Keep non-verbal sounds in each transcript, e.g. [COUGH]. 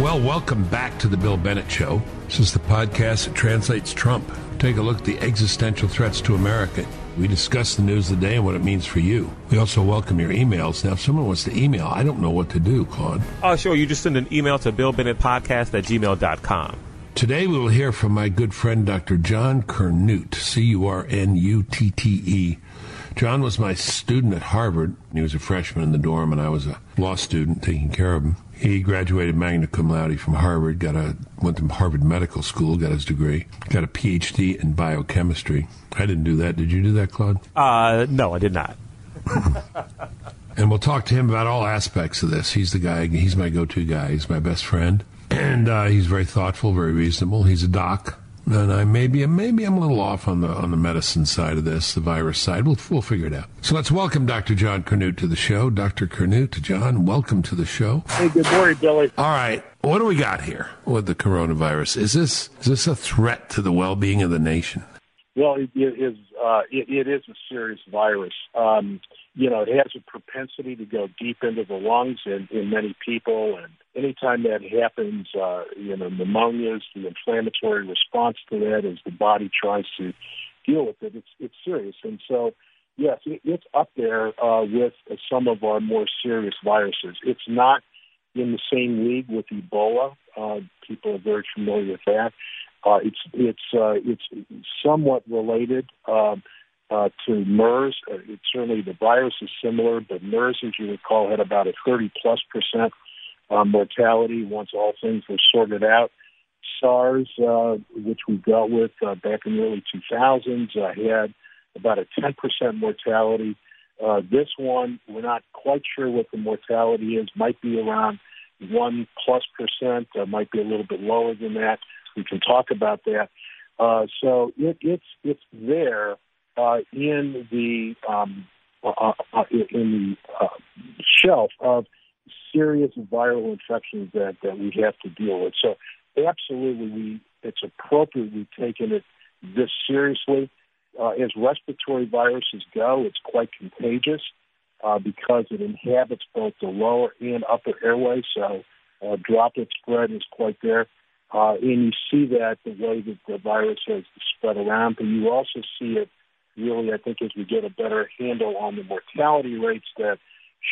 Well, welcome back to the Bill Bennett Show. This is the podcast that translates Trump. Take a look at the existential threats to America. We discuss the news of the day and what it means for you. We also welcome your emails. Now, if someone wants to email, I don't know what to do, Claude. Oh, sure. You just send an email to billbennettpodcast at gmail.com. Today we will hear from my good friend Dr. John Curnutte, C-U-R-N-U-T-T-E. John was my student at Harvard. He was a freshman in the dorm, and I was a law student taking care of him. He graduated magna cum laude from Harvard, got a went to Harvard Medical School, got his degree, got a PhD in biochemistry. I didn't do that. Did you do that, Claude? Uh, no, I did not. [LAUGHS] and we'll talk to him about all aspects of this. He's the guy. He's my go-to guy. He's my best friend, and uh, he's very thoughtful, very reasonable. He's a doc and I maybe maybe I'm a little off on the on the medicine side of this, the virus side. We'll we'll figure it out. So let's welcome Dr. John Curnutte to the show. Dr. Curnutte, John, welcome to the show. Hey, good morning, Billy. All right, what do we got here with the coronavirus? Is this is this a threat to the well-being of the nation? Well, it, it is. Uh, it, it is a serious virus. Um, you know, it has a propensity to go deep into the lungs in, in many people. And anytime that happens, uh, you know, pneumonias, the inflammatory response to that as the body tries to deal with it, it's, it's serious. And so, yes, it, it's up there uh, with some of our more serious viruses. It's not in the same league with Ebola. Uh, people are very familiar with that. Uh, it's it's uh, it's somewhat related. Uh, uh, to MERS. Uh, it, certainly the virus is similar, but MERS, as you recall, had about a 30 plus percent uh, mortality once all things were sorted out. SARS, uh, which we dealt with uh, back in the early 2000s, uh, had about a 10% mortality. Uh, this one, we're not quite sure what the mortality is. Might be around one plus percent. Uh, might be a little bit lower than that. We can talk about that. Uh, so it, it's it's there uh, in the um, uh, uh, uh, in the uh, shelf of serious viral infections that, that we have to deal with. So absolutely, we it's appropriate we've taken it this seriously. Uh, as respiratory viruses go, it's quite contagious uh, because it inhabits both the lower and upper airway. So uh, droplet spread is quite there. Uh, and you see that the way that the virus has spread around, but you also see it really, I think, as we get a better handle on the mortality rates that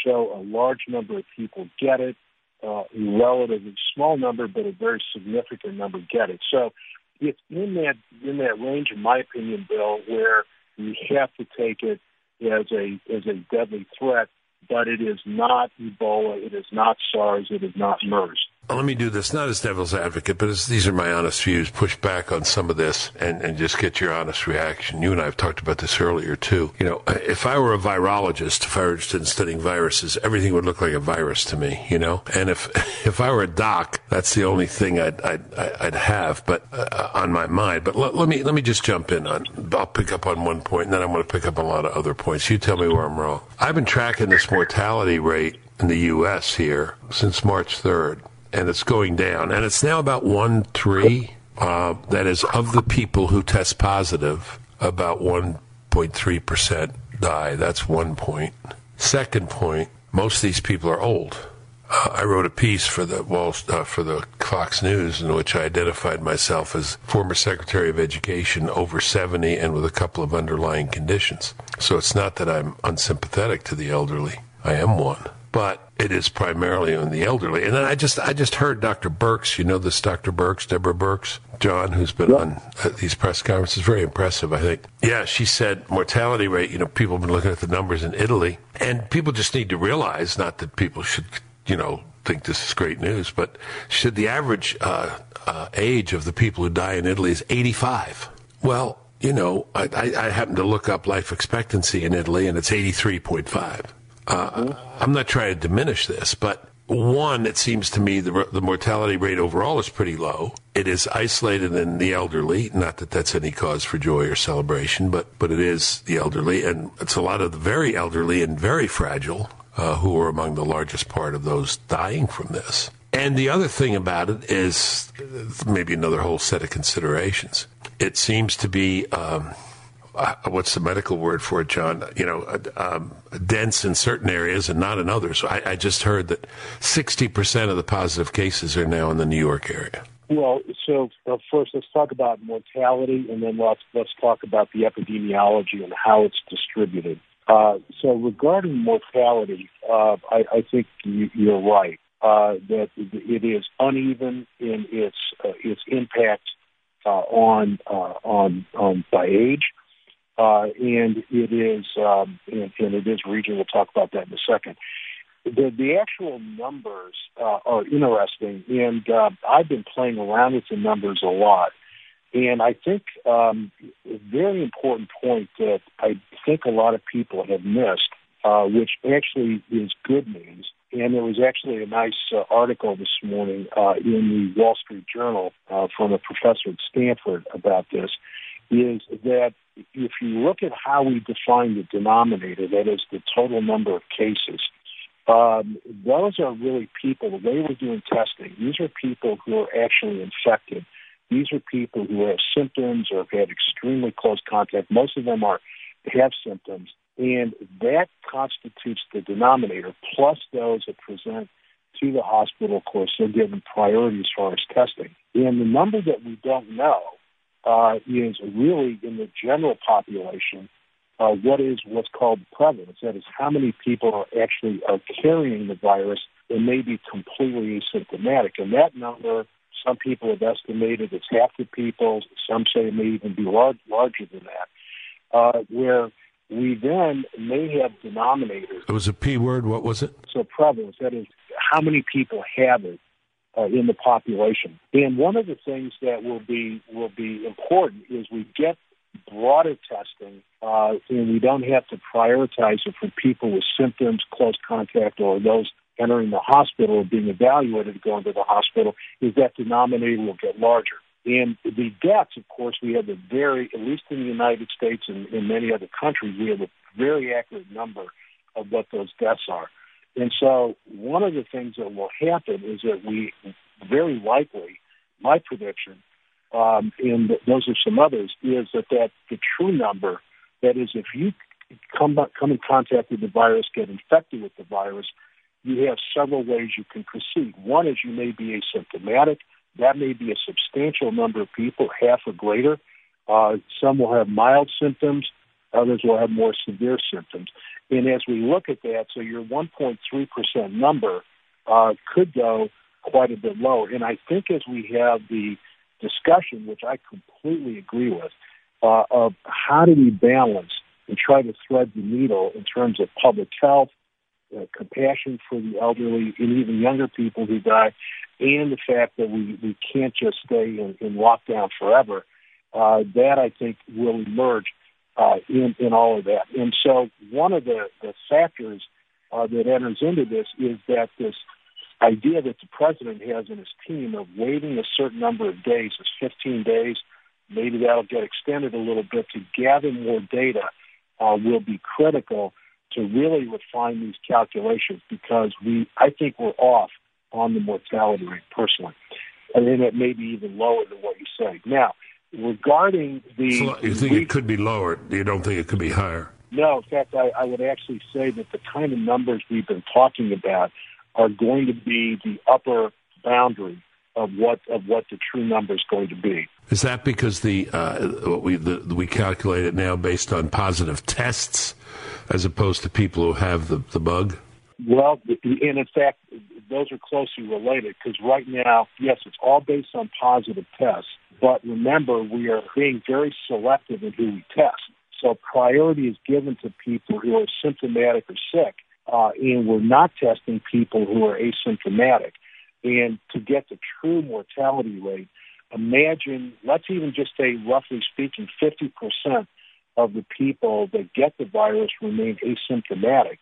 show a large number of people get it, uh, a relatively small number, but a very significant number get it. So it's in that in that range, in my opinion, Bill, where we have to take it as a as a deadly threat, but it is not Ebola, it is not SARS, it is not MERS let me do this not as devil's advocate, but as, these are my honest views. Push back on some of this and, and just get your honest reaction. You and I have talked about this earlier too. You know, if I were a virologist, if I were interested in studying viruses, everything would look like a virus to me. You know, and if [LAUGHS] if I were a doc, that's the only thing I'd I'd, I'd have, but uh, on my mind. But let, let me let me just jump in on. I'll pick up on one point, and then I'm going to pick up a lot of other points. You tell me where I'm wrong. I've been tracking this mortality rate in the U.S. here since March 3rd and it's going down. And it's now about 1 3. Uh, that is, of the people who test positive, about 1.3% die. That's one point. Second point, most of these people are old. Uh, I wrote a piece for the Wall, uh, for the Fox News in which I identified myself as former Secretary of Education, over 70, and with a couple of underlying conditions. So it's not that I'm unsympathetic to the elderly. I am one but it is primarily on the elderly. And then I just I just heard Dr. Birx, you know this Dr. Birx, Deborah Birx, John, who's been on uh, these press conferences, very impressive, I think. Yeah, she said mortality rate. You know, people have been looking at the numbers in Italy, and people just need to realize, not that people should, you know, think this is great news, but she said the average uh, uh, age of the people who die in Italy is 85. Well, you know, I, I, I happened to look up life expectancy in Italy, and it's 83.5. Uh, I'm not trying to diminish this, but one, it seems to me the, the mortality rate overall is pretty low. It is isolated in the elderly. Not that that's any cause for joy or celebration, but but it is the elderly, and it's a lot of the very elderly and very fragile uh, who are among the largest part of those dying from this. And the other thing about it is maybe another whole set of considerations. It seems to be um, uh, what's the medical word for it, John? You know, uh, um, dense in certain areas and not in others. I, I just heard that 60% of the positive cases are now in the New York area. Well, so uh, first let's talk about mortality, and then let's let's talk about the epidemiology and how it's distributed. Uh, so regarding mortality, uh, I, I, think you, are right uh, that it is uneven in its uh, its impact uh, on on on by age, and it is um, and, and, it is regional. We'll talk about that in a second. The, the actual numbers are interesting, and I've been playing around with the numbers a lot. And I think um, a very important point that I think a lot of people have missed, uh, which actually is good news. And there was actually a nice uh, article this morning uh, in the Wall Street Journal uh, from a professor at Stanford about this. Is that if you look at how we define the denominator, that is the total number of cases, um, those are really people, the way we're doing testing, these are people who are actually infected. These are people who have symptoms or have had extremely close contact. Most of them are have symptoms, and that constitutes the denominator. Plus those that present to the hospital, of course, they're given priority as far as testing. And the number that we don't know uh, is really in the general population. Uh, what is what's called prevalence? That is, how many people are actually are carrying the virus and may be completely asymptomatic, and that number some people have estimated it's half the people. Some say it may even be large, larger than that. Uh, where we then may have denominators. It was a P word. What was it? So prevalence. That is how many people have it uh, in the population. And one of the things that will be will be important is we get broader testing, uh, and we don't have to prioritize it for people with symptoms, close contact, or those entering the hospital or being evaluated to go into the hospital, is that denominator will get larger. And the deaths, of course, we have a very, at least in the United States and in many other countries, we have a very accurate number of what those deaths are. And so one of the things that will happen is that we very likely, my prediction, um, and those are some others, is that, that the true number, that is if you come, come in contact with the virus, get infected with the virus, you have several ways you can proceed. One is you may be asymptomatic. That may be a substantial number of people, half or greater. Uh, some will have mild symptoms. Others will have more severe symptoms. And as we look at that, so your 1.3% number uh, could go quite a bit lower. And I think as we have the discussion, which I completely agree with, uh, of how do we balance and try to thread the needle in terms of public health, uh, compassion for the elderly and even younger people who die, and the fact that we, we can't just stay in, in lockdown forever, uh, that I think will emerge uh, in, in all of that. And so one of the, the factors uh, that enters into this is that this idea that the president has in his team of waiting a certain number of days, is 15 days, maybe that'll get extended a little bit to gather more data uh, will be critical to really refine these calculations because we, I think we're off on the mortality rate personally. And then it may be even lower than what you say. Now, regarding the. So you think it could be lower? You don't think it could be higher? No, in fact, I, I would actually say that the kind of numbers we've been talking about are going to be the upper boundary of what of what the true number is going to be. Is that because the uh, what we the, we calculate it now based on positive tests as opposed to people who have the, the bug? Well, and in fact, those are closely related because right now, yes, it's all based on positive tests. But remember, we are being very selective in who we test. So priority is given to people who are symptomatic or sick, uh, and we're not testing people who are asymptomatic. And to get the true mortality rate, imagine, let's even just say, roughly speaking, 50% of the people that get the virus remain asymptomatic.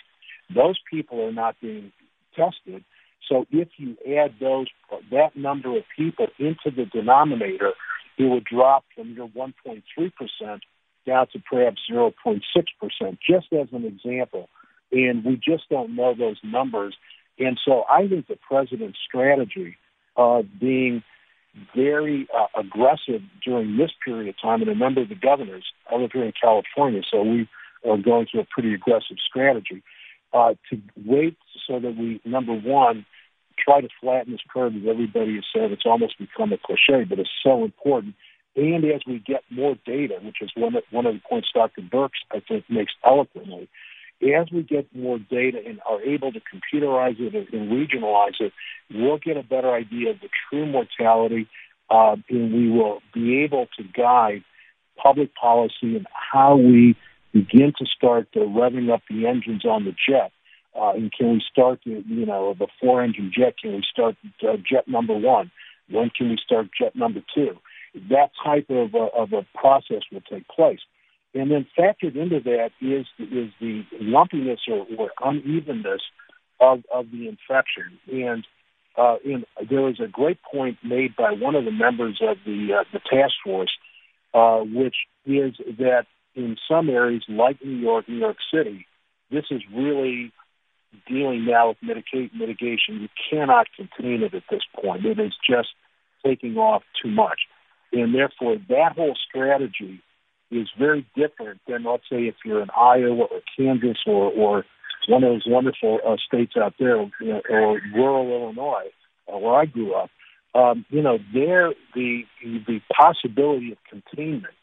Those people are not being tested. So if you add those that number of people into the denominator, it would drop from your 1.3 percent down to perhaps 0.6 percent, just as an example. And we just don't know those numbers. And so I think the president's strategy of being very uh, aggressive during this period of time, and a number of the governors, I live here in California, so we are going through a pretty aggressive strategy uh, to wait so that we, number one, try to flatten this curve, as everybody has said. It's almost become a cliche, but it's so important. And as we get more data, which is one of, one of the points Dr. Birx, I think, makes eloquently, as we get more data and are able to computerize it and regionalize it, we'll get a better idea of the true mortality, uh, and we will be able to guide public policy and how we begin to start uh, revving up the engines on the jet. Uh, and can we start, the, you know, the four-engine jet? Can we start uh, jet number one? When can we start jet number two? That type of, uh, of a process will take place. And then factored into that is is the lumpiness or, or unevenness of, of the infection. And uh, in, there was a great point made by one of the members of the uh, the task force, uh, which is that in some areas like New York, New York City, this is really dealing now with mitigate, mitigation. You cannot contain it at this point. It is just taking off too much. And therefore, that whole strategy is very different than, let's say, if you're in Iowa or Kansas or, or one of those wonderful uh, states out there, you know, or rural Illinois, uh, where I grew up. Um, you know, there the the possibility of containment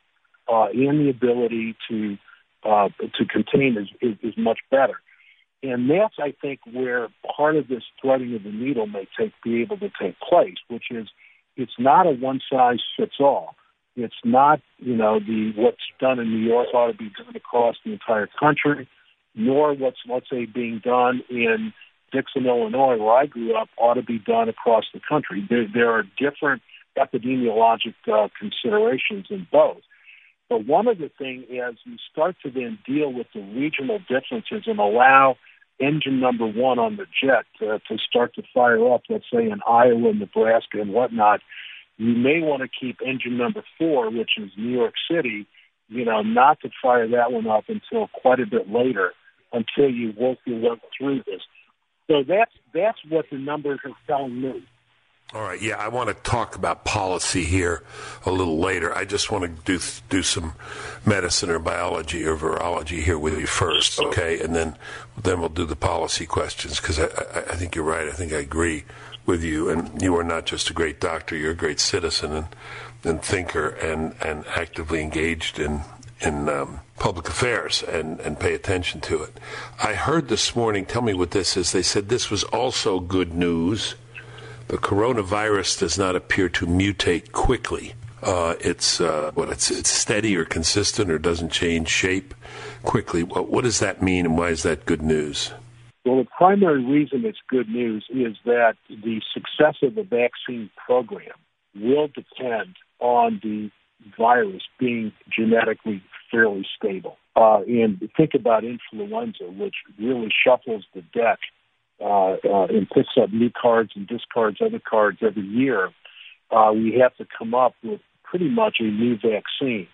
uh, and the ability to uh, to contain is, is, is much better. And that's, I think, where part of this threading of the needle may take be able to take place, which is it's not a one size fits all. It's not, you know, the what's done in New York ought to be done across the entire country, nor what's let's say being done in Dixon, Illinois, where I grew up, ought to be done across the country. There, there are different epidemiologic uh, considerations in both. But one of the things is you start to then deal with the regional differences and allow engine number one on the jet to, to start to fire up, let's say in Iowa, Nebraska, and whatnot, you may want to keep engine number four, which is New York City, you know, not to fire that one up until quite a bit later, until you work your way through this. So that's that's what the numbers are telling me. All right, yeah, I want to talk about policy here a little later. I just want to do do some medicine or biology or virology here with you first, okay? And then then we'll do the policy questions because I, I, I think you're right. I think I agree with you, and you are not just a great doctor; you're a great citizen and and thinker, and and actively engaged in in um, public affairs and, and pay attention to it. I heard this morning, tell me what this is. They said this was also good news the coronavirus does not appear to mutate quickly. Uh, it's uh, what it's it's steady or consistent or doesn't change shape quickly. What, what does that mean, and why is that good news? Well, the primary reason it's good news is that the success of the vaccine program will depend on the virus being genetically fairly stable. Uh, and think about influenza, which really shuffles the deck uh, uh, and picks up new cards and discards other cards every year, uh, we have to come up with pretty much a new vaccine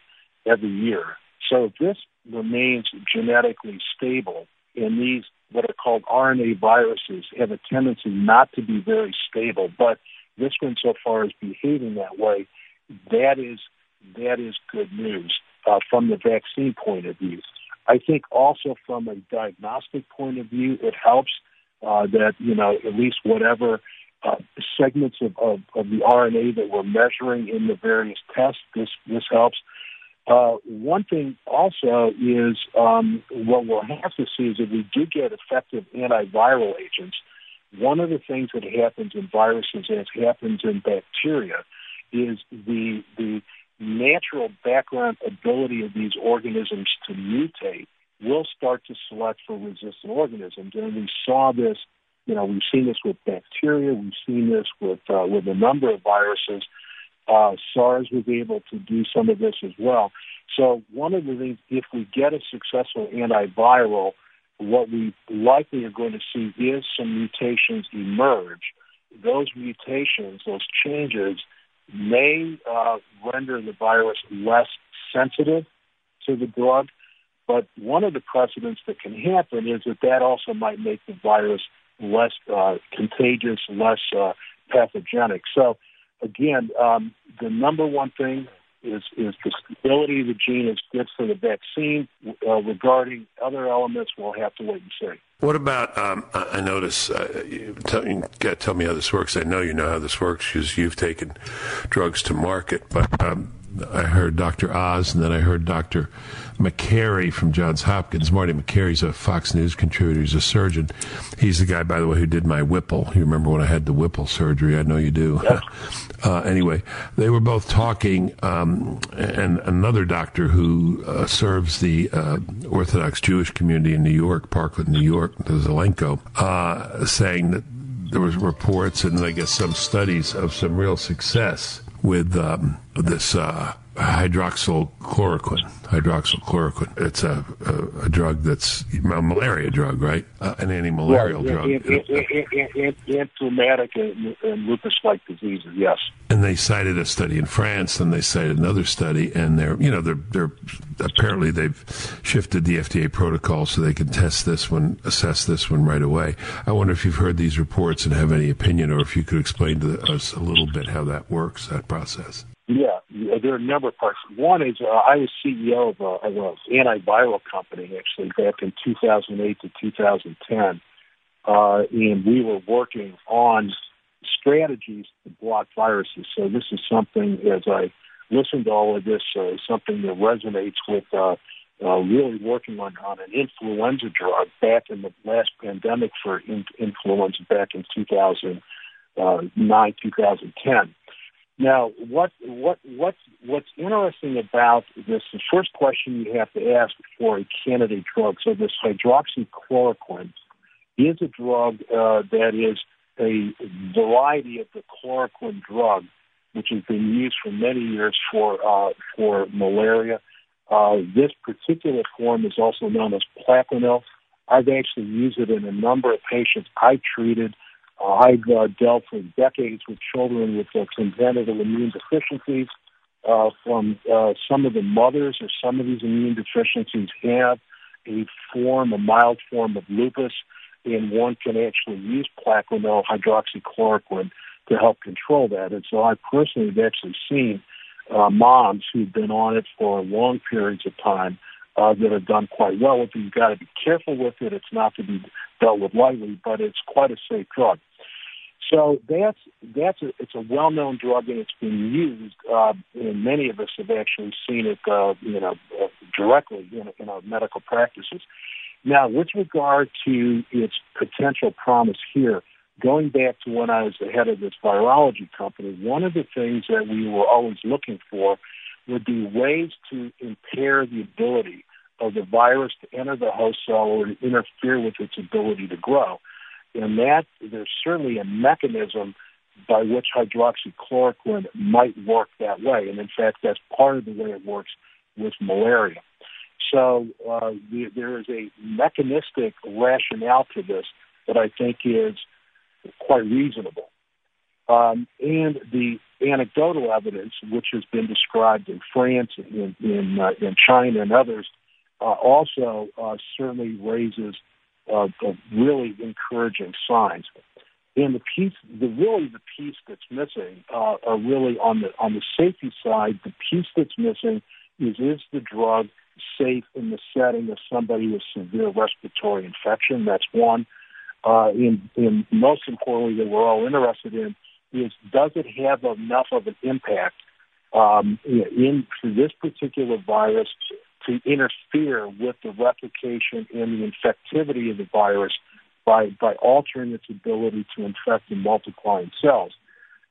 every year. So if this remains genetically stable, and these what are called RNA viruses have a tendency not to be very stable, but this one so far is behaving that way, that is that is good news uh, from the vaccine point of view. I think also from a diagnostic point of view, it helps uh, that you know at least whatever uh, segments of, of, of the RNA that we're measuring in the various tests, this this helps. Uh, one thing also is um, what we'll have to see is if we do get effective antiviral agents, one of the things that happens in viruses, as happens in bacteria, is the the natural background ability of these organisms to mutate will start to select for resistant organisms. And we saw this, you know, we've seen this with bacteria, we've seen this with uh, with a number of viruses. Uh, SARS was able to do some of this as well. So one of the things, if we get a successful antiviral, what we likely are going to see is some mutations emerge. Those mutations, those changes, may uh, render the virus less sensitive to the drug, but one of the precedents that can happen is that that also might make the virus less uh, contagious, less uh, pathogenic. So again, um, the number one thing is, is the stability of the gene is good for the vaccine. Uh, regarding other elements, we'll have to wait and see. What about? Um, I notice. Uh, you, tell, you got to tell me how this works. I know you know how this works because you've taken drugs to market. But um, I heard Dr. Oz, and then I heard Dr. Makary from Johns Hopkins. Marty Makary's a Fox News contributor. He's a surgeon. He's the guy, by the way, who did my Whipple. You remember when I had the Whipple surgery? I know you do. Yep. [LAUGHS] uh, anyway, they were both talking, um, and another doctor who uh, serves the uh, Orthodox Jewish community in New York, Parkland, New York, Zelenko, uh, saying that there was reports and I guess some studies of some real success with um, this uh, hydroxychloroquine. Hydroxychloroquine. It's a, a, a, drug that's a malaria drug, right? Uh, an anti-malarial yeah, drug. Anti-rheumatic and, and lupus-like diseases. Yes. And they cited a study in France, and they cited another study, and they're you know they're they're apparently they've shifted the FDA protocol so they can test this one, assess this one right away. I wonder if you've heard these reports and have any opinion, or if you could explain to us a little bit how that works, that process. Yeah, there are a number of parts. One is uh, I was CEO of, a, of an antiviral company actually back in 2008 to 2010, uh, and we were working on strategies to block viruses. So this is something as I listen to all of this, uh, something that resonates with uh, uh, really working on, on an influenza drug back in the last pandemic for in, influenza back in 2009, uh, 2010. Now, what what what's what's interesting about this? The first question you have to ask for a candidate drug. So this hydroxychloroquine is a drug uh, that is a variety of the chloroquine drug, which has been used for many years for uh, for malaria. Uh, this particular form is also known as Plaquenil. I've actually used it in a number of patients I treated uh, I've uh, dealt for decades with children with uh, congenital immune deficiencies. Uh, from uh, some of the mothers or some of these immune deficiencies have a form, a mild form of lupus, and one can actually use Plaquenil hydroxychloroquine to help control that. And so I personally have actually seen uh, moms who've been on it for long periods of time uh, that have done quite well with it. You've got to be careful with it. It's not to be dealt with lightly, but it's quite a safe drug. So that's that's a, it's a well-known drug and it's been used. Uh, and many of us have actually seen it, uh, you know, uh, directly in, in our medical practices. Now, with regard to its potential promise here, going back to when I was the head of this virology company, one of the things that we were always looking for would be ways to impair the ability of the virus to enter the host cell or to interfere with its ability to grow. And that there's certainly a mechanism by which hydroxychloroquine might work that way. And in fact, that's part of the way it works with malaria. So uh, the, there is a mechanistic rationale to this that I think is quite reasonable. Um, and the anecdotal evidence, which has been described in France, in in, uh, in China, and others, uh, also uh, certainly raises uh, really encouraging signs. And the piece, the really the piece that's missing, uh, are really on the on the safety side. The piece that's missing is is the drug safe in the setting of somebody with severe respiratory infection? That's one. Uh, and, and most importantly, that we're all interested in is does it have enough of an impact um, in for this particular virus to interfere with the replication and the infectivity of the virus by, by altering its ability to infect and multiply in cells.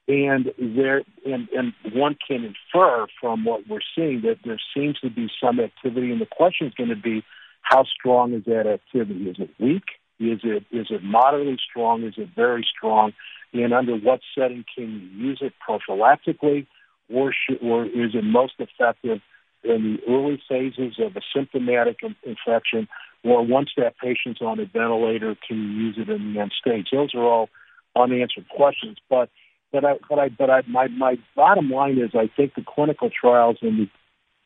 And there, and, and one can infer from what we're seeing that there seems to be some activity, and the question is going to be, how strong is that activity? Is it weak? Is it is it moderately strong? Is it very strong? And under what setting can you use it prophylactically, or should, or is it most effective in the early phases of a symptomatic infection, or once that patient's on a ventilator, can you use it in the end stage? Those are all unanswered questions. But but I but I but I my my bottom line is I think the clinical trials and the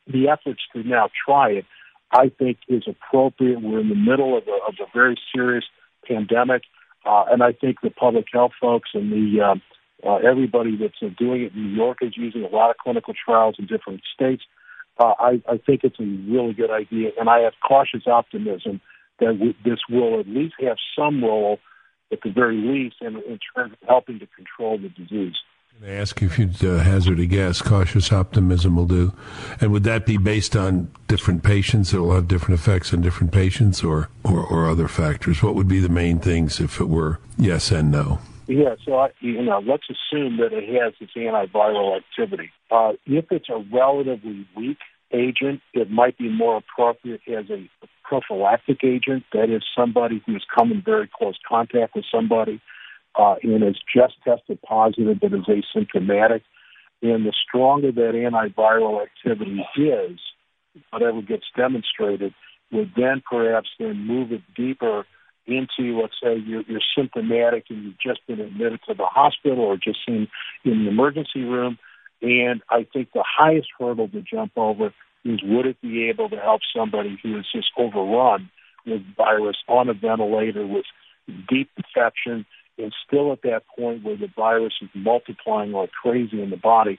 the efforts to now try it, I think is appropriate. We're in the middle of a, of a very serious pandemic, uh, and I think the public health folks and the uh, Uh, everybody that's doing it in New York is using a lot of clinical trials in different states. Uh, I, I think it's a really good idea, and I have cautious optimism that this will at least have some role, at the very least, in, in terms of helping to control the disease. Can I ask you if you'd uh, hazard a guess. Cautious optimism will do, and would that be based on different patients? It will have different effects on different patients, or, or or other factors. What would be the main things if it were yes and no? Yeah, so I, you know, let's assume that it has this antiviral activity. Uh, if it's a relatively weak agent, it might be more appropriate as a prophylactic agent. That is, somebody who has come in very close contact with somebody uh, and is just tested positive but is asymptomatic. And the stronger that antiviral activity is, whatever gets demonstrated, would then perhaps then move it deeper into, let's say, you're, you're symptomatic and you've just been admitted to the hospital or just in, in the emergency room. And I think the highest hurdle to jump over is would it be able to help somebody who is just overrun with virus on a ventilator with deep infection and still at that point where the virus is multiplying like crazy in the body,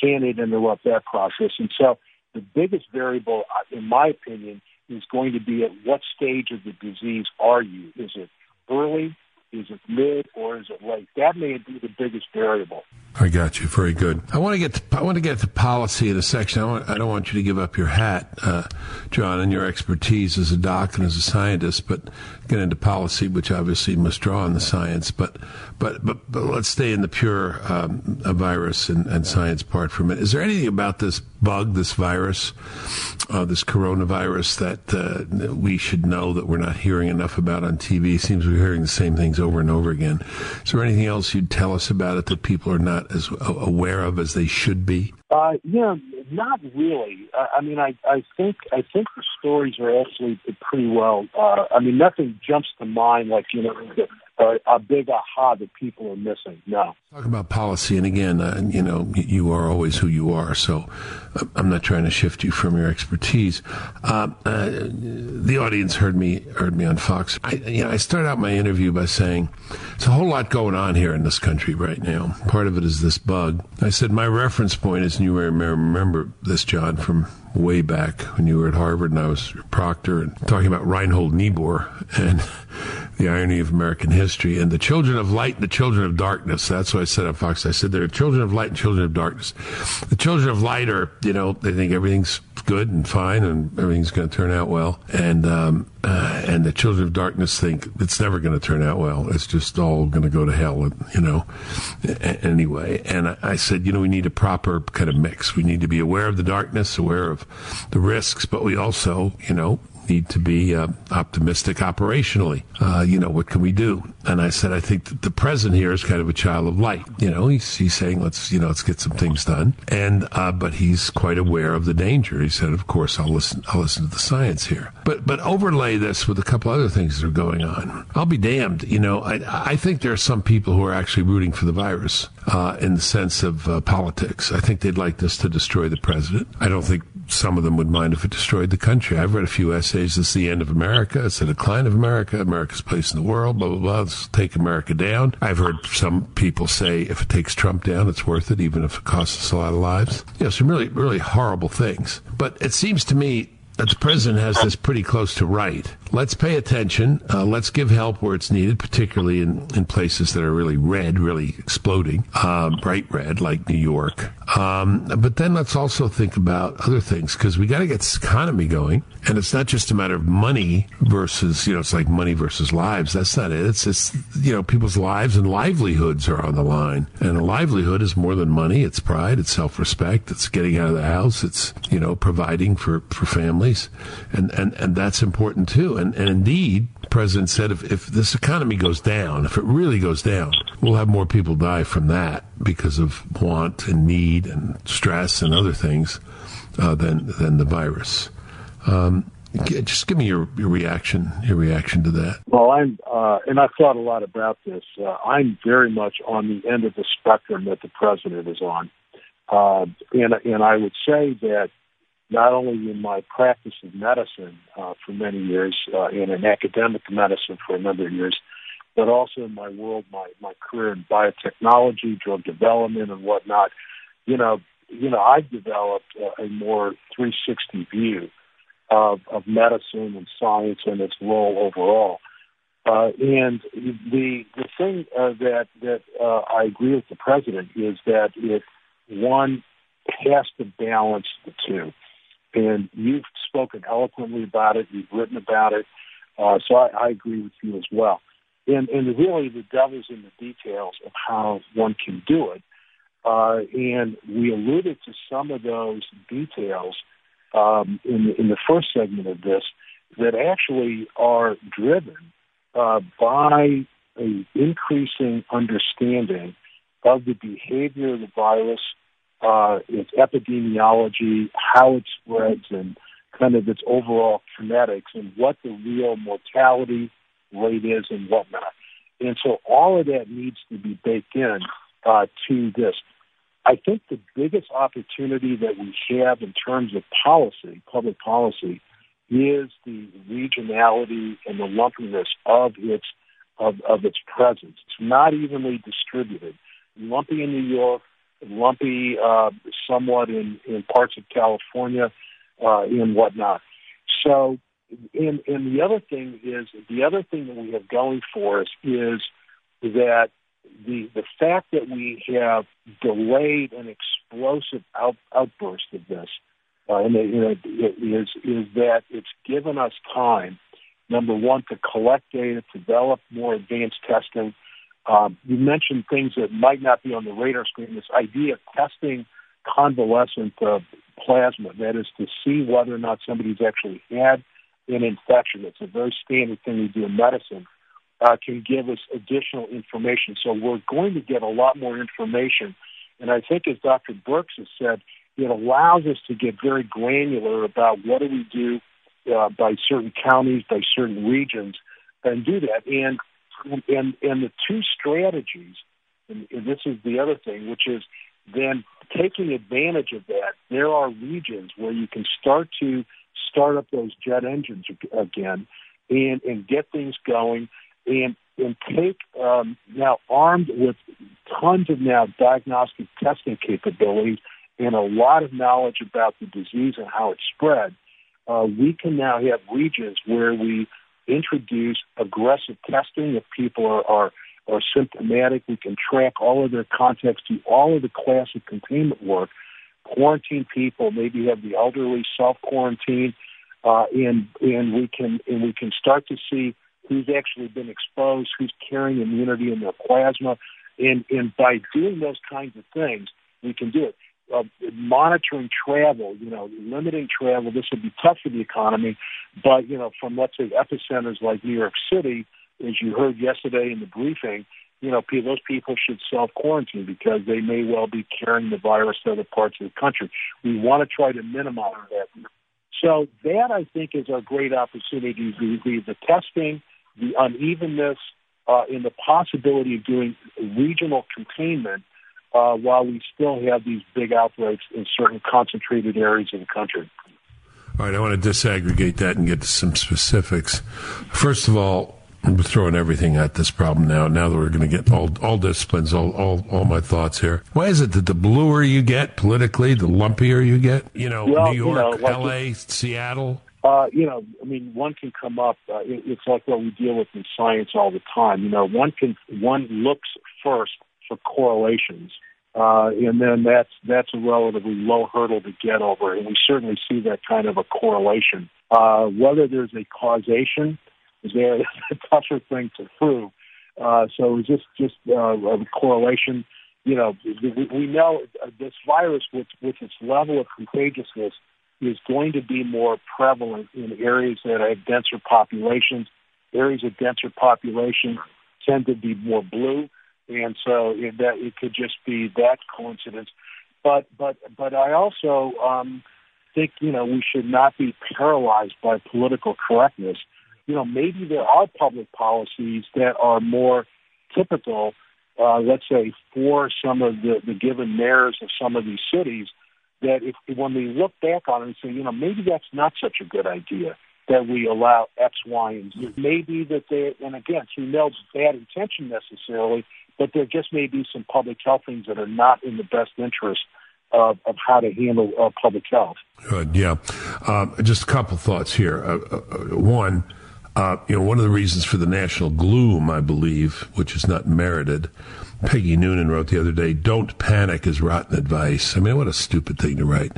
can it interrupt that process? And so the biggest variable, uh, in my opinion, is going to be at what stage of the disease are you? Is it early? Is it mid or is it late? That may be the biggest variable. I got you. Very good. I want to get to, I want to get to policy in a section. I, want, I don't want you to give up your hat, uh, John, and your expertise as a doc and as a scientist, but get into policy, which obviously must draw on the science. But but but, but let's stay in the pure um, virus and, and science part for a minute. Is there anything about this bug, this virus, uh, this coronavirus that uh, we should know that we're not hearing enough about on TV? It seems we're hearing the same things over and over again. Is there anything else you'd tell us about it that people are not as aware of as they should be? Uh, yeah, not really. I, mean, I, I think I think the stories are actually pretty well. Uh, I mean, nothing jumps to mind like you know [LAUGHS] a, a big aha that people are missing. No. Talk about policy, and again, uh, you know, you are always who you are. So, uh, I'm not trying to shift you from your expertise. Uh, uh, the audience heard me heard me on Fox. I, you know, I started out my interview by saying there's a whole lot going on here in this country right now. Part of it is this bug. I said my reference point is, and you may remember this, John, from way back when you were at Harvard and I was proctor and talking about Reinhold Niebuhr and the irony of American history and the children of light and the children of darkness. That's what I said on Fox. I said there are children of light and children of darkness. The children of light are, you know, they think everything's good and fine and everything's going to turn out well. And, um, uh, and the children of darkness think it's never going to turn out well. It's just all going to go to hell, you know, anyway. And I, I said, you know, we need a proper kind of mix. We need to be aware of the darkness, aware of the risks, but we also, you know, need to be uh, optimistic operationally. Uh, you know, what can we do? And I said, I think the president here is kind of a child of light. You know, he's, he's saying, let's, you know, let's get some things done. And, uh, but he's quite aware of the danger. He said, of course, I'll listen, I'll listen to the science here. But, but overlay this with a couple other things that are going on. I'll be damned. You know, I, I think there are some people who are actually rooting for the virus, uh, in the sense of uh, politics. I think they'd like this to destroy the president. I don't think some of them would mind if it destroyed the country. I've read a few essays. It's the end of America. It's the decline of America. America's place in the world. Blah blah blah. Let's take America down. I've heard some people say if it takes Trump down, it's worth it, even if it costs us a lot of lives. You know, some really really horrible things. But it seems to me that the president has this pretty close to right. Let's pay attention. Uh, let's give help where it's needed, particularly in, in places that are really red, really exploding, uh, bright red, like New York. Um, but then let's also think about other things because we got to get this economy going. And it's not just a matter of money versus, you know, it's like money versus lives. That's not it. It's just, you know, people's lives and livelihoods are on the line. And a livelihood is more than money. It's pride. It's self-respect. It's getting out of the house. It's, you know, providing for, for families. And, and, and that's important too. And, and indeed, the president said if, if this economy goes down, if it really goes down, we'll have more people die from that because of want and need and stress and other things uh, than, than the virus. Um, just give me your, your reaction, your reaction to that. Well, I'm, uh, and I've thought a lot about this. Uh, I'm very much on the end of the spectrum that the president is on, uh, and and I would say that not only in my practice of medicine uh, for many years, uh, and in academic medicine for a number of years, but also in my world, my my career in biotechnology, drug development, and whatnot. You know, you know, I've developed a, more 360 view of, of medicine and science and its role overall. Uh, and the the thing uh, that that uh, I agree with the president is that if one has to balance the two, and you've spoken eloquently about it, you've written about it, uh, so I, I agree with you as well. And and really, the devil's in the details of how one can do it. Uh, and we alluded to some of those details um, in, the, in the first segment of this that actually are driven uh, by a increasing understanding of the behavior of the virus, uh, its epidemiology, how it spreads, and kind of its overall kinetics, and what the real mortality rate is, and whatnot. And so all of that needs to be baked in uh, to this. I think the biggest opportunity that we have in terms of policy, public policy, is the regionality and the lumpiness of its of, of its presence. It's not evenly distributed. Lumpy in New York, lumpy uh, somewhat in, in parts of California, uh, and whatnot. So, and, and the other thing is the other thing that we have going for us is that the the fact that we have delayed an explosive out, outburst of this, uh, and you know, is is that it's given us time. Number one, to collect data, develop more advanced testing. Um, you mentioned things that might not be on the radar screen. This idea of testing convalescent uh, plasma, that is to see whether or not somebody's actually had an infection. It's a very standard thing we do in medicine uh, can give us additional information. So we're going to get a lot more information. And I think, as Dr. Brooks has said, it allows us to get very granular about what do we do uh, by certain counties, by certain regions, and do that. And and and the two strategies, and, and this is the other thing, which is then taking advantage of that. There are regions where you can start to start up those jet engines again and and get things going and and take um, now armed with tons of now diagnostic testing capabilities and a lot of knowledge about the disease and how it spread, uh, we can now have regions where we introduce aggressive testing if people are, are are symptomatic. We can track all of their contacts, do all of the classic containment work, quarantine people, maybe have the elderly self quarantine, uh, and and we can and we can start to see who's actually been exposed, who's carrying immunity in their plasma. And, and by doing those kinds of things, we can do it. Uh, monitoring travel, you know, limiting travel, this would be tough for the economy. But, you know, from let's say epicenters like New York City, as you heard yesterday in the briefing, you know, those people should self quarantine because they may well be carrying the virus to other parts of the country. We want to try to minimize that. So that I think is our great opportunity. The, the testing, the unevenness uh, in the possibility of doing regional containment uh, while we still have these big outbreaks in certain concentrated areas of the country. All right, I want to disaggregate that and get to some specifics. First of all, we're throwing everything at this problem now. Now that we're going to get all all disciplines, all, all all my thoughts here. Why is it that the bluer you get politically, the lumpier you get? You know, well, New York, you know, like L.A., Seattle. Uh, you know, I mean, one can come up. Uh, it, it's like what we deal with in science all the time. You know, one can one looks first for correlations, uh, and then that's that's a relatively low hurdle to get over, and we certainly see that kind of a correlation. Uh, whether there's a causation is [LAUGHS] a tougher thing to prove. Uh, so it's just just uh, a correlation. You know, we, we know this virus with with its level of contagiousness is going to be more prevalent in areas that have denser populations. Areas of denser population tend to be more blue, and so it, that it could just be that coincidence. But but but I also um, think you know we should not be paralyzed by political correctness. You know maybe there are public policies that are more typical, uh, let's say, for some of the, the given mayors of some of these cities that if when we look back on it and say, you know, maybe that's not such a good idea. that we allow X, Y, and Z. Maybe that they, and again, through no bad intention necessarily, but there just may be some public health things that are not in the best interest of, of how to handle uh, public health. Good, yeah. Um, just a couple thoughts here. Uh, uh, one, uh, you know, one of the reasons for the national gloom, I believe, which is not merited, Peggy Noonan wrote the other day, "Don't panic is rotten advice." I mean, what a stupid thing to write.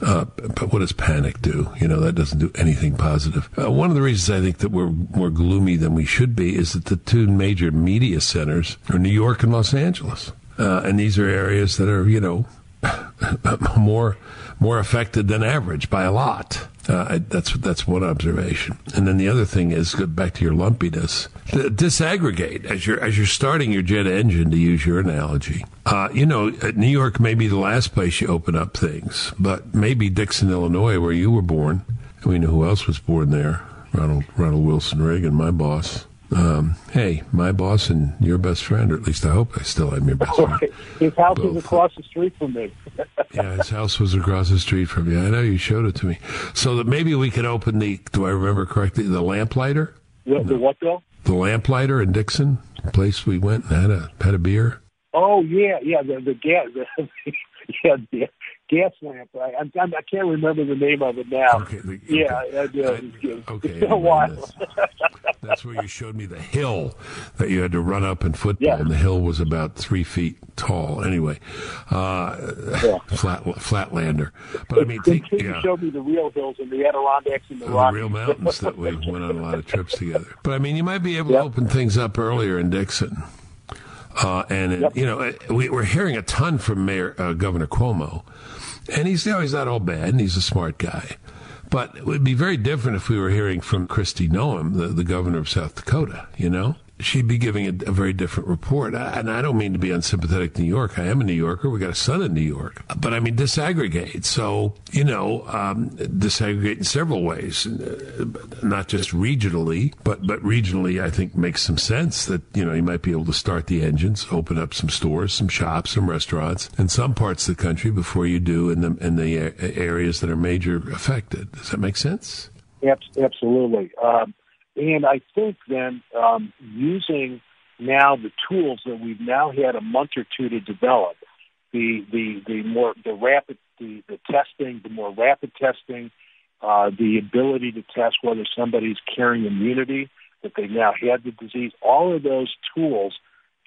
Uh, but what does panic do? You know, that doesn't do anything positive. Uh, one of the reasons I think that we're more gloomy than we should be is that the two major media centers are New York and Los Angeles, uh, and these are areas that are, you know, [LAUGHS] more more affected than average by a lot. Uh, that's that's one observation, and then the other thing is go back to your lumpiness. Disaggregate as you're as you're starting your jet engine, to use your analogy. Uh, you know, uh, New York may be the last place you open up things, but maybe Dixon, Illinois, where you were born. We know who else was born there. Ronald Ronald Wilson Reagan, my boss um, hey, my boss and your best friend, or at least I hope I still am your best [LAUGHS] friend. his house Both. was across the street from me. [LAUGHS] yeah, his house was across the street from you. I know you showed it to me. So that maybe we could open the, do I remember correctly, the lamplighter? The, the what, Bill? The lamplighter in Dixon, the place we went and had a, had a beer. Oh, yeah, yeah, the, the gas. [LAUGHS] yeah, yeah, gas lamp. I, I, I can't remember the name of it now. Okay, the, yeah, I, I, okay. It's been a while. That's, where you showed me the hill that you had to run up in football, yeah. and the hill was about three feet tall. Anyway, uh, yeah. [LAUGHS] flat flatlander. But I mean, think, yeah. showed me the real hills and the Adirondacks and the, the real mountains that we went on a lot of trips together. But I mean, you might be able yep. to open things up earlier in Dixon. Uh, and yep. you know, we, are hearing a ton from Mayor uh, Governor Cuomo and he's, you know, he's not all bad, and he's a smart guy. But it would be very different if we were hearing from Kristi Noem, the, the governor of South Dakota, you know? She'd be giving a, a very different report. I, and I don't mean to be unsympathetic to New York. I am a New Yorker. We got a son in New York. But I mean, disaggregate. So, you know, um, disaggregate in several ways, uh, not just regionally, but, but regionally, I think makes some sense that, you know, you might be able to start the engines, open up some stores, some shops, some restaurants in some parts of the country before you do in the, in the areas that are major affected. Does that make sense? Absolutely. Um, and I think then um, using now the tools that we've now had a month or two to develop, the the the more the rapid the, the testing, the more rapid testing, uh, the ability to test whether somebody's carrying immunity, that they now had the disease, all of those tools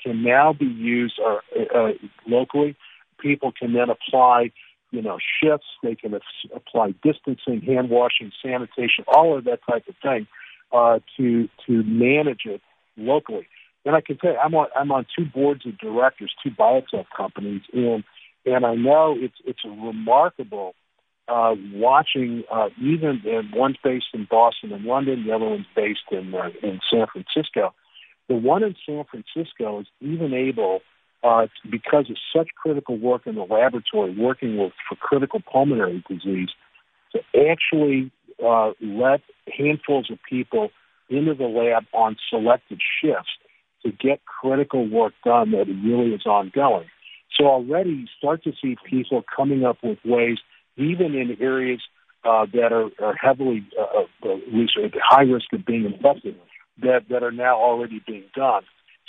can now be used uh, uh, locally. People can then apply, you know, shifts. They can apply distancing, hand washing, sanitation, all of that type of thing uh, to to manage it locally. And I can tell you, I'm on I'm on two boards of directors, two biotech companies, and and I know it's it's remarkable uh, watching uh, even and one's based in Boston and London, the other one's based in uh, in San Francisco. The one in San Francisco is even able, uh, because of such critical work in the laboratory, working with for critical pulmonary disease, to actually uh, let handfuls of people into the lab on selected shifts to get critical work done that really is ongoing. So already you start to see people coming up with ways, even in areas uh, that are, are heavily, uh, uh high risk of being infected, that, that are now already being done.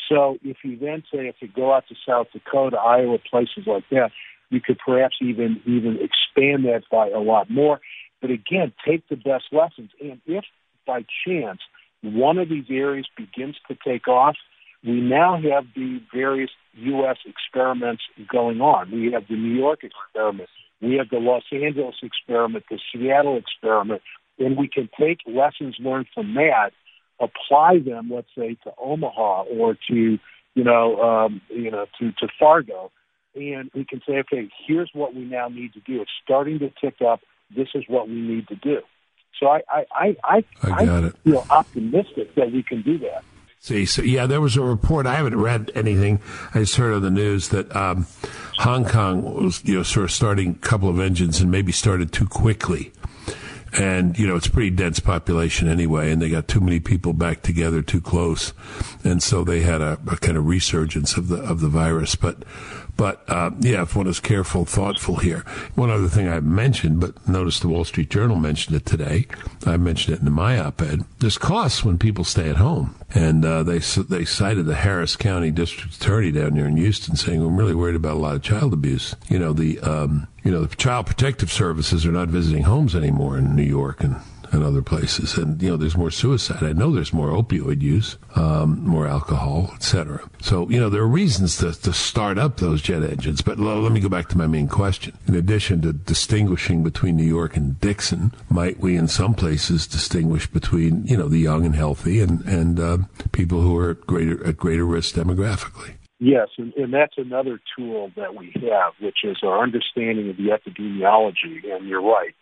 So if you then say if you go out to South Dakota, Iowa, places like that, you could perhaps even even expand that by a lot more. But again, take the best lessons. And if by chance one of these areas begins to take off, we now have the various U.S. experiments going on. We have the New York experiment. We have the Los Angeles experiment, the Seattle experiment, and we can take lessons learned from that, apply them, let's say, to Omaha or to, you know, um, you know, to, to Fargo, and we can say, okay, here's what we now need to do. It's starting to tick up this is what we need to do. So I I I, I, I, I feel optimistic that we can do that. See, so yeah, there was a report. I haven't read anything. I just heard on the news that um, Hong Kong was, you know, sort of starting a couple of engines and maybe started too quickly. And you know, it's a pretty dense population anyway, and they got too many people back together too close, and so they had a, a kind of resurgence of the of the virus. But But uh, yeah, if one is careful, thoughtful here. One other thing I mentioned, but notice the Wall Street Journal mentioned it today. I mentioned it in my op-ed. There's costs when people stay at home, and uh, they they cited the Harris County District Attorney down here in Houston, saying I'm really worried about a lot of child abuse. You know the um, you know the Child Protective Services are not visiting homes anymore in New York and and other places. And, you know, there's more suicide. I know there's more opioid use, um, more alcohol, etc. So, you know, there are reasons to, to start up those jet engines. But let me go back to my main question. In addition to distinguishing between New York and Dixon, might we in some places distinguish between, you know, the young and healthy and, and uh, people who are at greater, at greater risk demographically? Yes, and, and that's another tool that we have, which is our understanding of the epidemiology. And you're right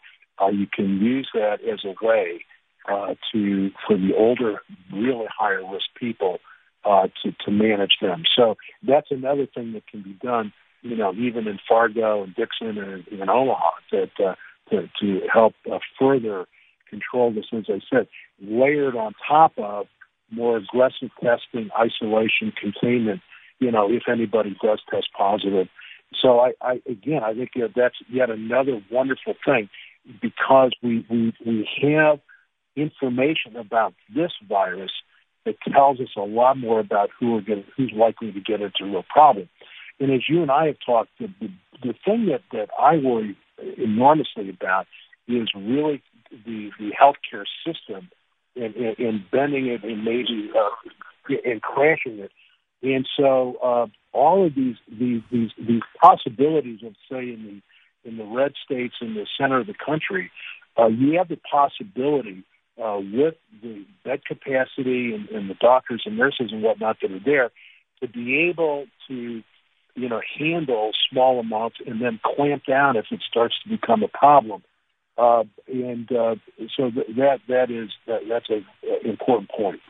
uh, you can use that as a way uh, to for the older, really higher risk people uh, to to manage them. So that's another thing that can be done. You know, even in Fargo and Dixon and in Omaha, that uh, to to help uh, further control this. As I said, layered on top of more aggressive testing, isolation, containment. You know, if anybody does test positive. So I, I again, I think that's yet another wonderful thing because we, we, we have information about this virus that tells us a lot more about who are getting, who's likely to get into real problem. And as you and I have talked, the, the, the thing that, that I worry enormously about is really the, the healthcare system and, and, and bending it and maybe uh, and crashing it. And so uh, all of these, these these these possibilities of say in the in the red states in the center of the country, uh, you have the possibility uh, with the bed capacity and, and the doctors and nurses and whatnot that are there to be able to, you know, handle small amounts and then clamp down if it starts to become a problem. Uh, and uh, so th- that that is that, that's an important point.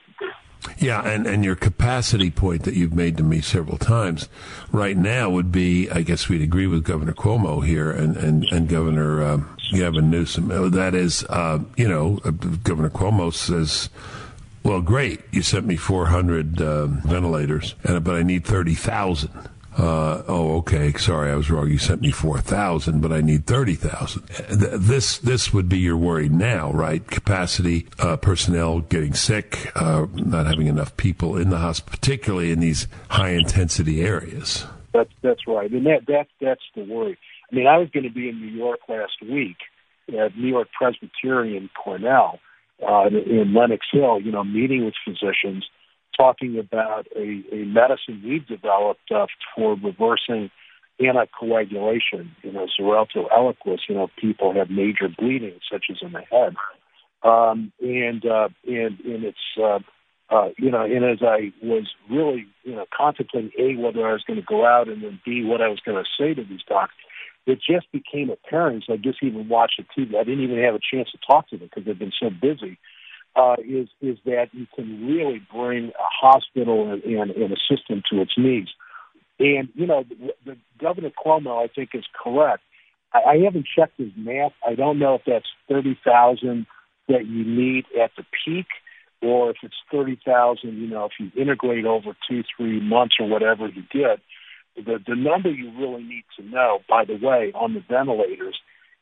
Yeah, and, and your capacity point that you've made to me several times right now would be, I guess we'd agree with Governor Cuomo here and, and, and Governor uh, Gavin Newsom. Uh, that is, uh, you know, uh, Governor Cuomo says, well, great, you sent me 400 uh, ventilators, and, but I need 30,000. Uh, oh, okay. Sorry, I was wrong. You sent me four thousand, but I need thirty thousand. This this would be your worry now, right? Capacity, uh, personnel getting sick, uh, not having enough people in the hospital, particularly in these high intensity areas. That's that's right, and that that that's the worry. I mean, I was going to be in New York last week at New York Presbyterian Cornell uh, in Lenox Hill. You know, meeting with physicians talking about a, a medicine we've developed uh, for reversing anticoagulation. You know, Xarelto Eliquis, you know, people have major bleeding, such as in the head. Um, and, uh, and, and it's, uh, uh, you know, and as I was really, you know, contemplating A, whether I was going to go out and then B, what I was going to say to these docs, it just became apparent as I just even watched the TV. I didn't even have a chance to talk to them because they've been so busy uh, is is that you can really bring a hospital and, and, and a system to its knees. And you know, the, the Governor Cuomo, I think, is correct. I, I haven't checked his math. I don't know if that's thirty thousand that you need at the peak, or if it's thirty thousand. You know, if you integrate over two, three months or whatever he did. The the number you really need to know, by the way, on the ventilators,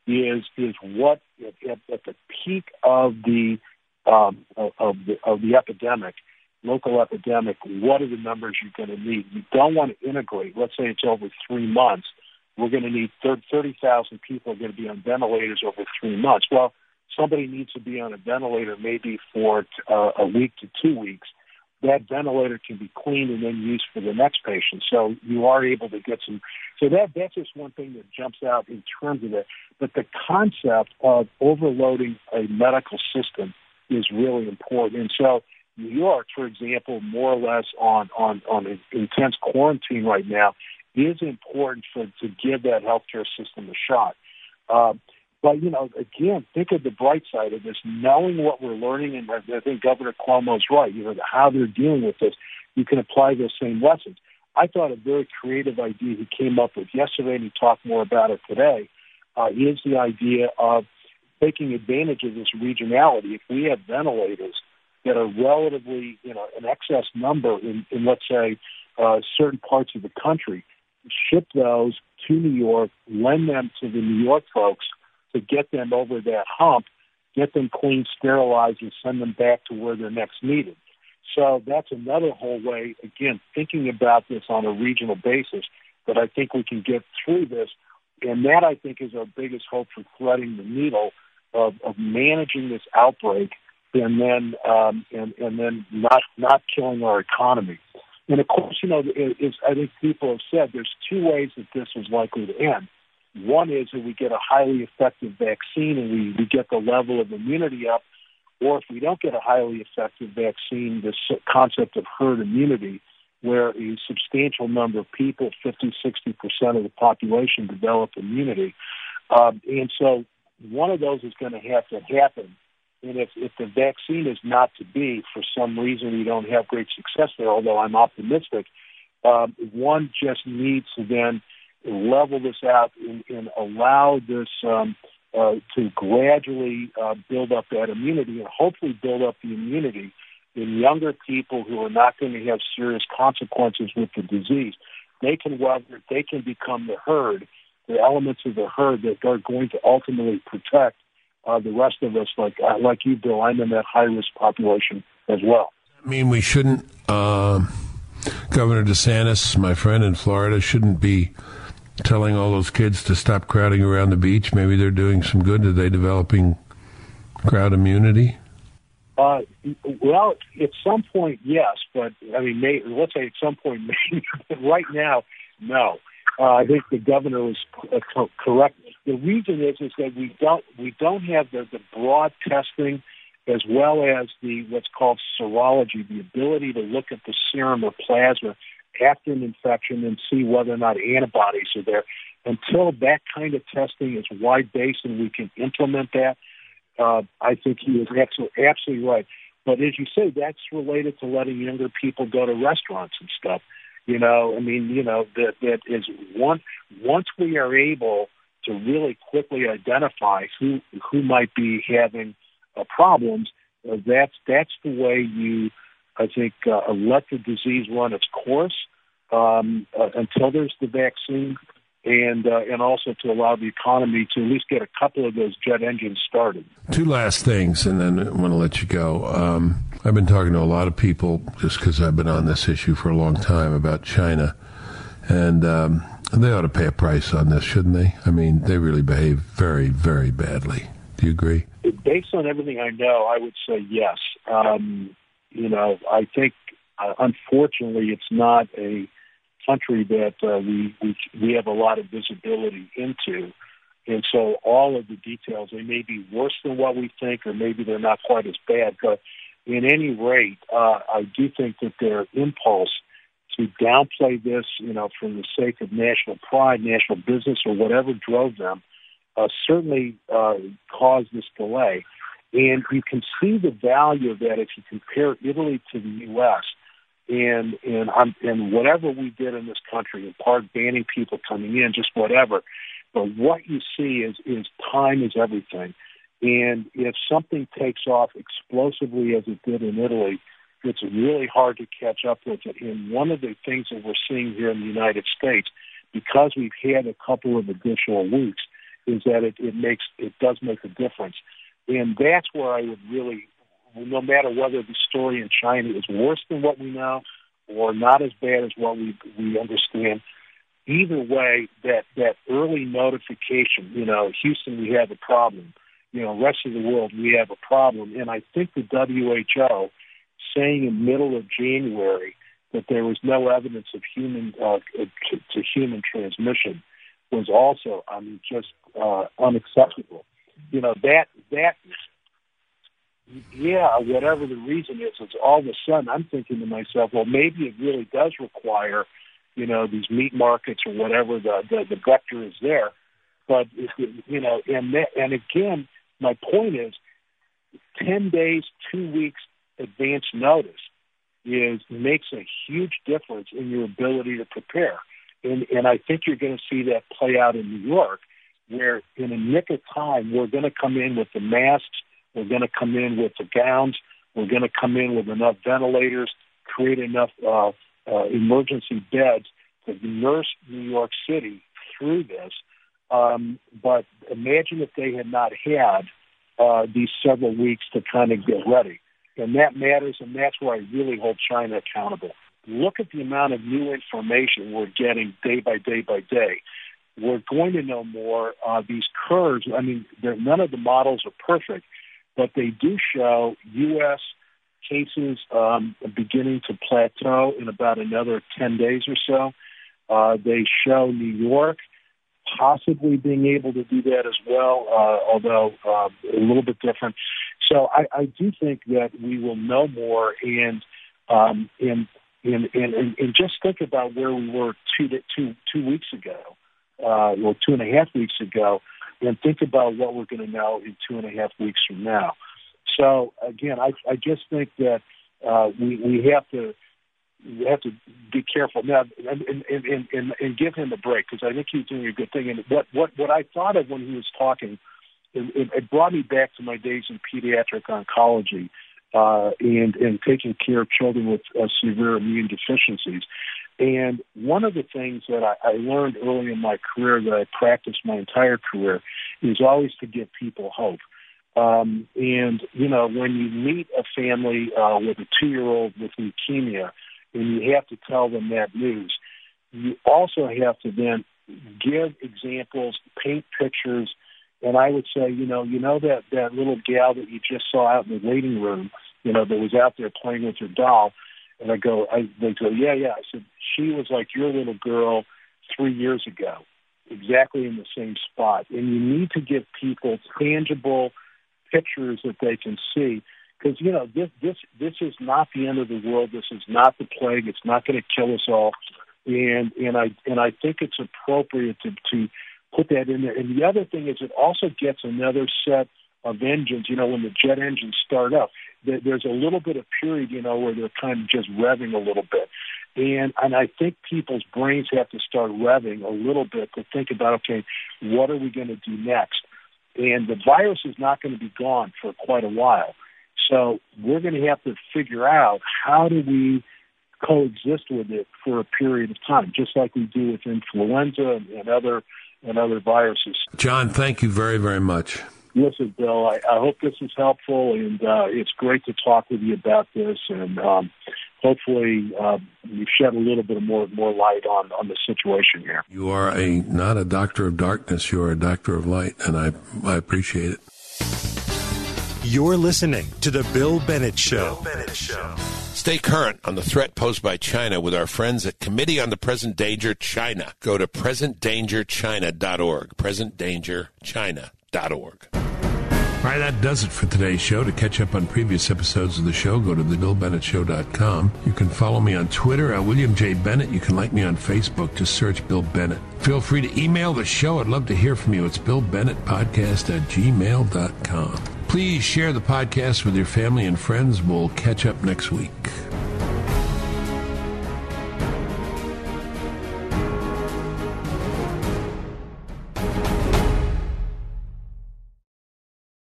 is is what at, at the peak of the um, of, the, of the epidemic, local epidemic, what are the numbers you're going to need? You don't want to integrate. Let's say it's over three months. We're going to need 30,000 people are going to be on ventilators over three months. Well, somebody needs to be on a ventilator maybe for uh, a week to two weeks. That ventilator can be cleaned and then used for the next patient. So you are able to get some. So that that's just one thing that jumps out in terms of it. But the concept of overloading a medical system is really important. And so New York, for example, more or less on on on intense quarantine right now, is important for to give that healthcare system a shot. Uh, but you know, again, think of the bright side of this. Knowing what we're learning, and I think Governor Cuomo's right. You know how they're dealing with this. You can apply those same lessons. I thought a very creative idea he came up with yesterday, and he talked more about it today. Uh, is the idea of taking advantage of this regionality. If we have ventilators that are relatively, you know, an excess number in, in let's say, uh, certain parts of the country, ship those to New York, lend them to the New York folks to get them over that hump, get them clean, sterilized, and send them back to where they're next needed. So that's another whole way, again, thinking about this on a regional basis, that I think we can get through this. And that, I think, is our biggest hope for threading the needle of, of managing this outbreak and then um, and, and then not not killing our economy. And of course, you know, as I think people have said, there's two ways that this is likely to end. One is that we get a highly effective vaccine and we, we get the level of immunity up, or if we don't get a highly effective vaccine, this concept of herd immunity, where a substantial number of people, 50, 60% of the population, develop immunity. Um, and so one of those is going to have to happen. And if, if the vaccine is not to be, for some reason we don't have great success there, although I'm optimistic, um, one just needs to then level this out and, and allow this um, uh, to gradually uh, build up that immunity and hopefully build up the immunity in younger people who are not going to have serious consequences with the disease. They can weather, they can become the herd, the elements of the herd that are going to ultimately protect uh, the rest of us. Like uh, like you, Bill, I'm in that high risk population as well. I mean, we shouldn't. Uh, Governor DeSantis, my friend in Florida, shouldn't be telling all those kids to stop crowding around the beach? Maybe they're doing some good. Are they developing crowd immunity? Uh, well, at some point, yes, but I mean, may, let's say at some point, [LAUGHS] maybe. But right now, no. Uh, I think the governor was uh, co- correct. The reason is is that we don't we don't have the, the broad testing as well as the what's called serology, the ability to look at the serum or plasma after an infection and see whether or not antibodies are there. Until that kind of testing is wide based and we can implement that, uh, I think he is absolutely, absolutely right. But as you say, that's related to letting younger people go to restaurants and stuff. You know, I mean, you know, that that is one once we are able to really quickly identify who who might be having uh, problems, uh, that's that's the way you I think uh, let the disease run its course um, uh, until there's the vaccine, and uh, and also to allow the economy to at least get a couple of those jet engines started. Two last things, and then I want to let you go. Um, I've been talking to a lot of people just because I've been on this issue for a long time about China, and. Um, they ought to pay a price on this, shouldn't they? I mean, they really behave very, very badly. Do you agree? Based on everything I know, I would say yes. Um, you know, I think uh, unfortunately it's not a country that uh, we, we we have a lot of visibility into, and so all of the details they may be worse than what we think, or maybe they're not quite as bad. But in any rate, uh, I do think that their impulse to downplay this, you know, for the sake of national pride, national business, or whatever drove them, uh, certainly uh, caused this delay. And you can see the value of that if you compare Italy to the U.S. And and I'm, and whatever we did in this country, in part banning people coming in, just whatever. But what you see is is time is everything. And if something takes off explosively as it did in Italy, it's really hard to catch up with it. And one of the things that we're seeing here in the United States, because we've had a couple of additional weeks, is that it, it makes it does make a difference. And that's where I would really, no matter whether the story in China is worse than what we know or not as bad as what we we understand, either way, that that early notification, you know, Houston, we have a problem. You know, rest of the world, we have a problem. And I think the WHO saying in middle of January that there was no evidence of human uh, to, to human transmission was also, I mean, just uh, unacceptable you know that that yeah, whatever the reason is, it's all of a sudden I'm thinking to myself, well, maybe it really does require, you know, these meat markets or whatever the the, the vector is there. But you know, and and again, my point is, ten days, two weeks advance notice is makes a huge difference in your ability to prepare. And and I think you're going to see that play out in New York where in a nick of time we're going to come in with the masks, we're going to come in with the gowns, we're going to come in with enough ventilators, create enough uh, uh, emergency beds to nurse New York City through this. Um, but imagine if they had not had uh, these several weeks to kind of get ready. And that matters, and that's where I really hold China accountable. Look at the amount of new information we're getting day by day by day. We're going to know more. Uh, these curves, I mean, none of the models are perfect, but they do show U.S. cases um, beginning to plateau in about another 10 days or so. Uh, they show New York possibly being able to do that as well, uh, although uh, a little bit different. So I, I do think that we will know more, and um, and, and and and just think about where we were two two two weeks ago, uh, well, two and a half weeks ago, and think about what we're going to know in two and a half weeks from now. So again, I I just think that uh, we we have to have to be careful now and and and, and, and give him a break because I think he's doing a good thing. And what what what I thought of when he was talking, it, it brought me back to my days in pediatric oncology uh, and and taking care of children with uh, severe immune deficiencies. And one of the things that I, I learned early in my career that I practiced my entire career is always to give people hope. Um, and you know, when you meet a family uh, with a two-year-old with leukemia, and you have to tell them that news. You also have to then give examples, paint pictures, and I would say, you know, you know that that little gal that you just saw out in the waiting room, you know, that was out there playing with her doll. And I go, I they go, yeah, yeah. I said she was like your little girl three years ago, exactly in the same spot. And you need to give people tangible pictures that they can see because you know this this this is not the end of the world. This is not the plague. It's not going to kill us all. And and I and I think it's appropriate to to put that in there. And the other thing is, it also gets another set of engines. You know, when the jet engines start up, there's a little bit of period, you know, where they're kind of just revving a little bit. And and I think people's brains have to start revving a little bit to think about, okay, what are we going to do next? And the virus is not going to be gone for quite a while. So we're going to have to figure out how do we coexist with it for a period of time, just like we do with influenza and other and other viruses. John, thank you very very much. Listen, Bill, I, I hope this is helpful, and uh, it's great to talk with you about this, and um, hopefully uh, you shed a little bit more more light on on the situation here. You are a not a doctor of darkness; you are a doctor of light, and I I appreciate it. You're listening to The Bill Bennett Show. Bill Bennett Show. Stay current on the threat posed by China with our friends at Committee on the Present Danger China. Go to presentdangerchina.org. Presentdangerchina.org. All right, that does it for today's show. To catch up on previous episodes of the show, go to thebillbennettshow.com. You can follow me on Twitter at William J. Bennett. You can like me on Facebook. Just search Bill Bennett. Feel free to email the show. I'd love to hear from you. It's billbennettpodcast at gmail.com. Please share the podcast with your family and friends. We'll catch up next week.